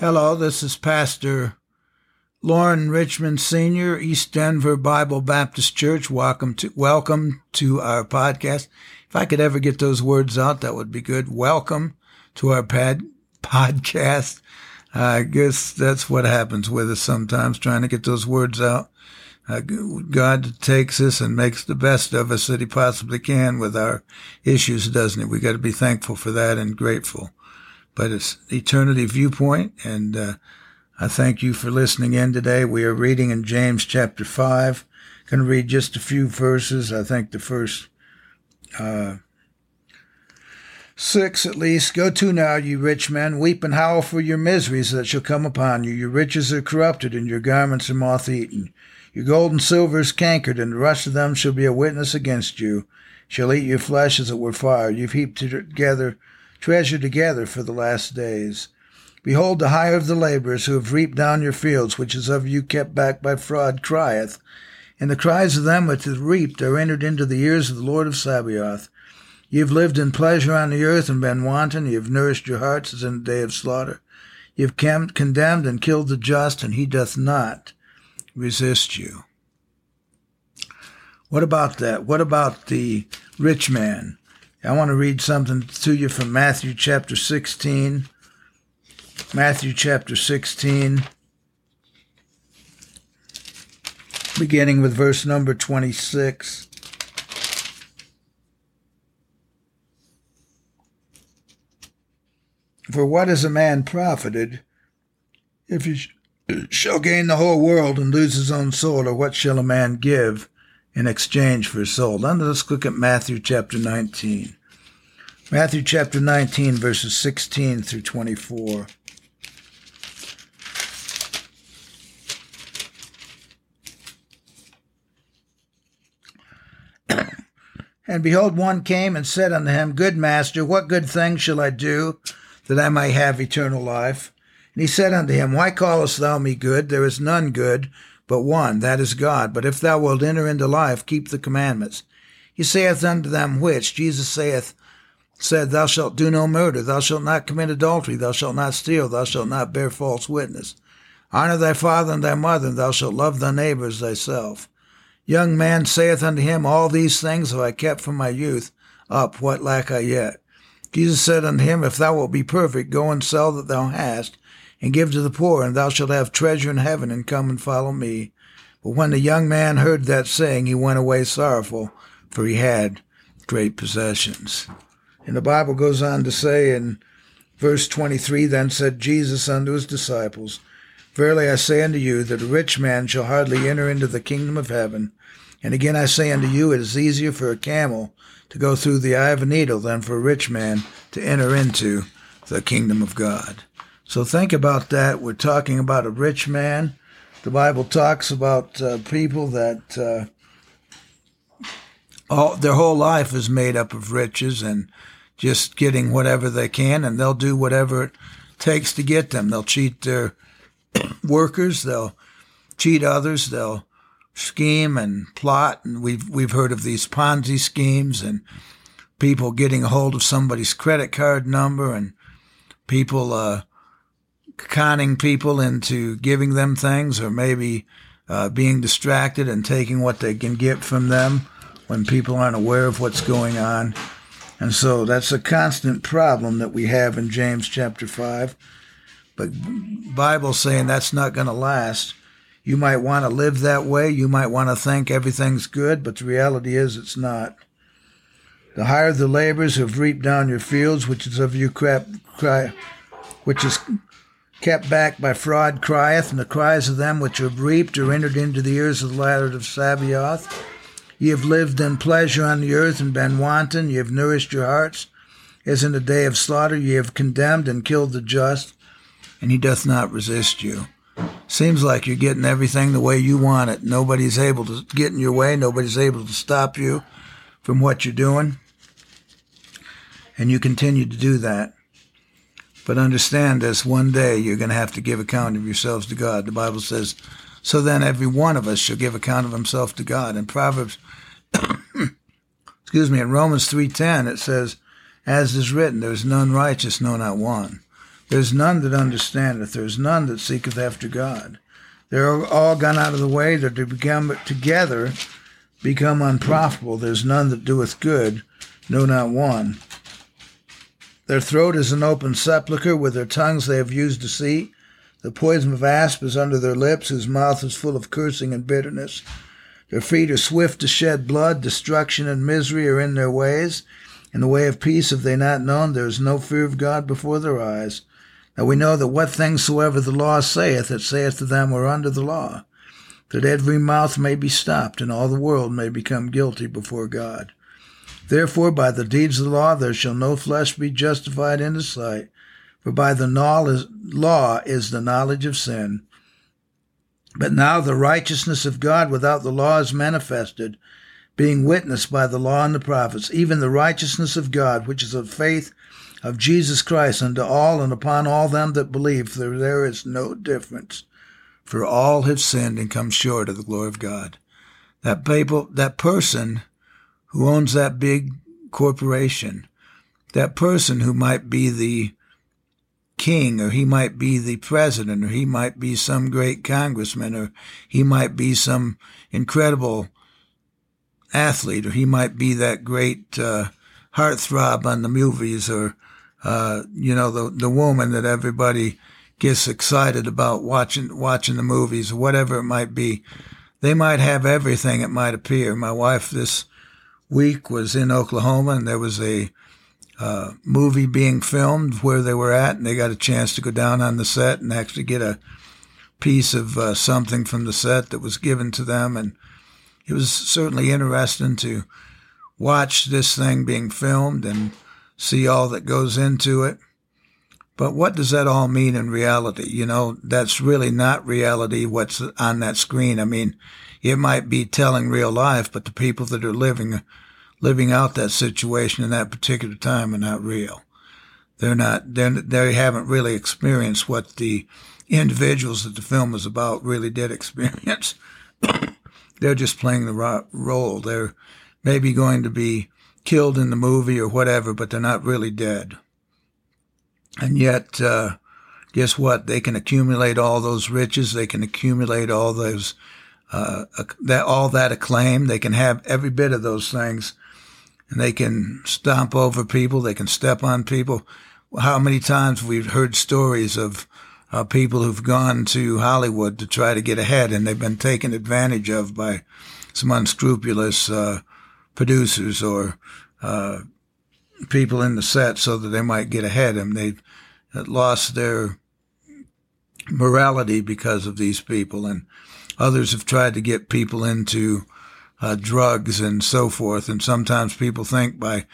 Hello, this is Pastor Loren Richmond Sr., East Denver Bible Baptist Church. Welcome to welcome to our podcast. If I could ever get those words out, that would be good. Welcome to our pad podcast. I guess that's what happens with us sometimes, trying to get those words out. Uh, God takes us and makes the best of us that He possibly can with our issues, doesn't He? We got to be thankful for that and grateful but it's eternity viewpoint. And uh, I thank you for listening in today. We are reading in James chapter 5. Going to read just a few verses. I think the first uh, six at least. Go to now, you rich men, weep and howl for your miseries that shall come upon you. Your riches are corrupted, and your garments are moth eaten. Your gold and silver is cankered, and the rust of them shall be a witness against you. Shall eat your flesh as it were fire. You've heaped together treasure together for the last days. Behold, the hire of the laborers who have reaped down your fields, which is of you kept back by fraud, crieth. And the cries of them which have reaped are entered into the ears of the Lord of Sabaoth. Ye have lived in pleasure on the earth and been wanton. Ye have nourished your hearts as in the day of slaughter. Ye have condemned and killed the just, and he doth not resist you. What about that? What about the rich man? I want to read something to you from Matthew chapter 16. Matthew chapter 16, beginning with verse number 26. For what is a man profited if he shall gain the whole world and lose his own soul, or what shall a man give in exchange for his soul. Now let's look at Matthew chapter 19. Matthew chapter 19, verses 16 through 24. and behold, one came and said unto him, Good master, what good thing shall I do that I may have eternal life? And he said unto him, Why callest thou me good? There is none good but one, that is God. But if thou wilt enter into life, keep the commandments. He saith unto them which, Jesus saith, said, Thou shalt do no murder, thou shalt not commit adultery, thou shalt not steal, thou shalt not bear false witness. Honor thy father and thy mother, and thou shalt love thy neighbor as thyself. Young man saith unto him, All these things have I kept from my youth. Up, what lack I yet? Jesus said unto him, If thou wilt be perfect, go and sell that thou hast, and give to the poor, and thou shalt have treasure in heaven, and come and follow me. But when the young man heard that saying, he went away sorrowful, for he had great possessions. And the Bible goes on to say in verse 23 Then said Jesus unto his disciples, Verily I say unto you, that a rich man shall hardly enter into the kingdom of heaven. And again I say unto you, it is easier for a camel to go through the eye of a needle than for a rich man to enter into the kingdom of God. So think about that. We're talking about a rich man. The Bible talks about uh, people that uh, all their whole life is made up of riches and just getting whatever they can, and they'll do whatever it takes to get them. They'll cheat their workers. They'll cheat others. They'll scheme and plot. And we've we've heard of these Ponzi schemes and people getting a hold of somebody's credit card number and people uh, conning people into giving them things or maybe uh, being distracted and taking what they can get from them when people aren't aware of what's going on. And so that's a constant problem that we have in James chapter 5. But Bible saying that's not going to last. You might want to live that way. You might want to think everything's good, but the reality is it's not. The hire the laborers who have reaped down your fields, which is of you crap, cry, which is kept back by fraud crieth, and the cries of them which have reaped are entered into the ears of the latter of Sabaoth. Ye have lived in pleasure on the earth and been wanton. Ye have nourished your hearts. As in the day of slaughter, ye have condemned and killed the just, and he doth not resist you. Seems like you're getting everything the way you want it. Nobody's able to get in your way. Nobody's able to stop you from what you're doing. And you continue to do that. But understand this one day you're going to have to give account of yourselves to God. The Bible says, So then every one of us shall give account of himself to God. In Proverbs, excuse me, in Romans 3.10 it says, As is written, there is none righteous, no, not one. There's none that understandeth, there is none that seeketh after God. They're all gone out of the way, they're to become together, become unprofitable. There's none that doeth good, no, not one. Their throat is an open sepulchre, with their tongues they have used deceit. The poison of asp is under their lips, whose mouth is full of cursing and bitterness. Their feet are swift to shed blood, destruction and misery are in their ways. In the way of peace have they not known, there is no fear of God before their eyes. Now we know that what things soever the law saith, it saith to them who are under the law, that every mouth may be stopped, and all the world may become guilty before God. Therefore, by the deeds of the law, there shall no flesh be justified in his sight. For by the law is the knowledge of sin. But now the righteousness of God without the law is manifested, being witnessed by the law and the prophets, even the righteousness of God, which is of faith of Jesus Christ unto all and upon all them that believe, for there is no difference. For all have sinned and come short of the glory of God. That people, that person who owns that big corporation, that person who might be the king, or he might be the president, or he might be some great congressman, or he might be some incredible athlete, or he might be that great uh, heartthrob on the movies, or uh, you know the the woman that everybody gets excited about watching watching the movies, or whatever it might be. They might have everything. It might appear. My wife this week was in Oklahoma, and there was a uh, movie being filmed where they were at, and they got a chance to go down on the set and actually get a piece of uh, something from the set that was given to them, and it was certainly interesting to watch this thing being filmed and see all that goes into it. But what does that all mean in reality? You know, that's really not reality what's on that screen. I mean, it might be telling real life, but the people that are living living out that situation in that particular time are not real. They're not. They're, they haven't really experienced what the individuals that the film is about really did experience. they're just playing the role. They're maybe going to be killed in the movie or whatever, but they're not really dead. And yet, uh, guess what? They can accumulate all those riches. They can accumulate all those uh, that all that acclaim. They can have every bit of those things, and they can stomp over people. They can step on people. How many times we've heard stories of uh, people who've gone to Hollywood to try to get ahead, and they've been taken advantage of by some unscrupulous uh, producers or uh, people in the set so that they might get ahead, and they've lost their morality because of these people, and Others have tried to get people into uh, drugs and so forth. And sometimes people think by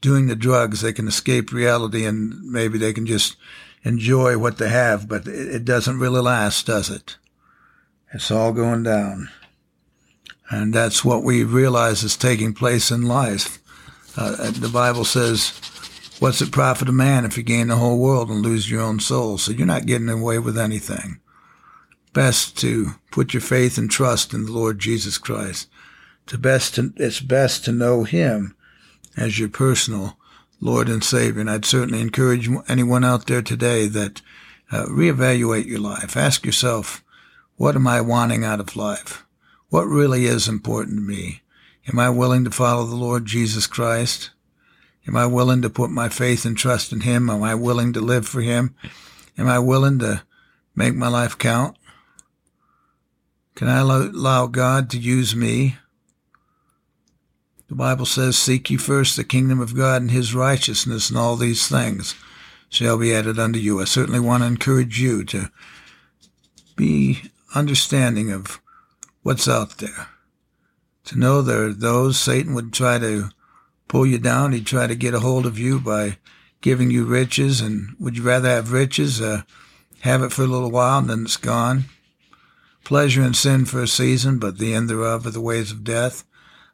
doing the drugs they can escape reality and maybe they can just enjoy what they have, but it doesn't really last, does it? It's all going down. And that's what we realize is taking place in life. Uh, the Bible says, What's it profit a man if you gain the whole world and lose your own soul? So you're not getting away with anything best to put your faith and trust in the Lord Jesus Christ. To best to, it's best to know Him as your personal Lord and Savior. And I'd certainly encourage anyone out there today that uh, reevaluate your life. Ask yourself, what am I wanting out of life? What really is important to me? Am I willing to follow the Lord Jesus Christ? Am I willing to put my faith and trust in Him? Am I willing to live for Him? Am I willing to make my life count? Can I allow God to use me? The Bible says, Seek ye first the kingdom of God and his righteousness, and all these things shall be added unto you. I certainly want to encourage you to be understanding of what's out there. to know there are those Satan would try to pull you down. He'd try to get a hold of you by giving you riches. And would you rather have riches, uh, have it for a little while and then it's gone? Pleasure and sin for a season, but the end thereof are the ways of death.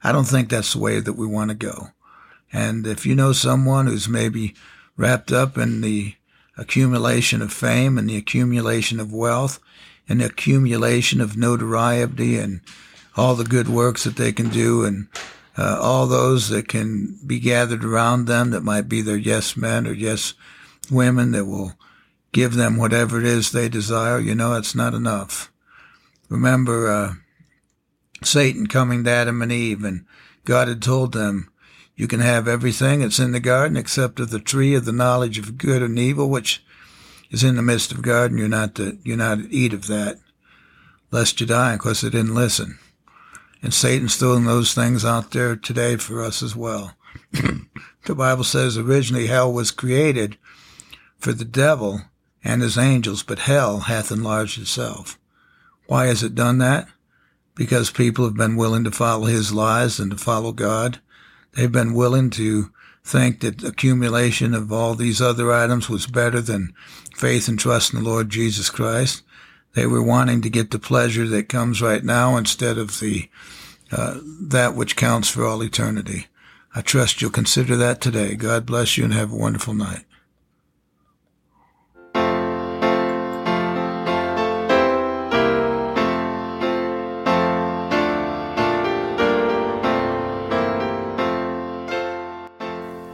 I don't think that's the way that we want to go. And if you know someone who's maybe wrapped up in the accumulation of fame and the accumulation of wealth and the accumulation of notoriety and all the good works that they can do and uh, all those that can be gathered around them that might be their yes men or yes women that will give them whatever it is they desire, you know, it's not enough. Remember, uh, Satan coming to Adam and Eve and God had told them, you can have everything that's in the garden except of the tree of the knowledge of good and evil, which is in the midst of the garden. You're not to, you're not to eat of that, lest you die, Of course, they didn't listen. And Satan's throwing those things out there today for us as well. the Bible says originally hell was created for the devil and his angels, but hell hath enlarged itself. Why has it done that? Because people have been willing to follow his lies and to follow God. They've been willing to think that accumulation of all these other items was better than faith and trust in the Lord Jesus Christ. They were wanting to get the pleasure that comes right now instead of the uh, that which counts for all eternity. I trust you'll consider that today. God bless you and have a wonderful night.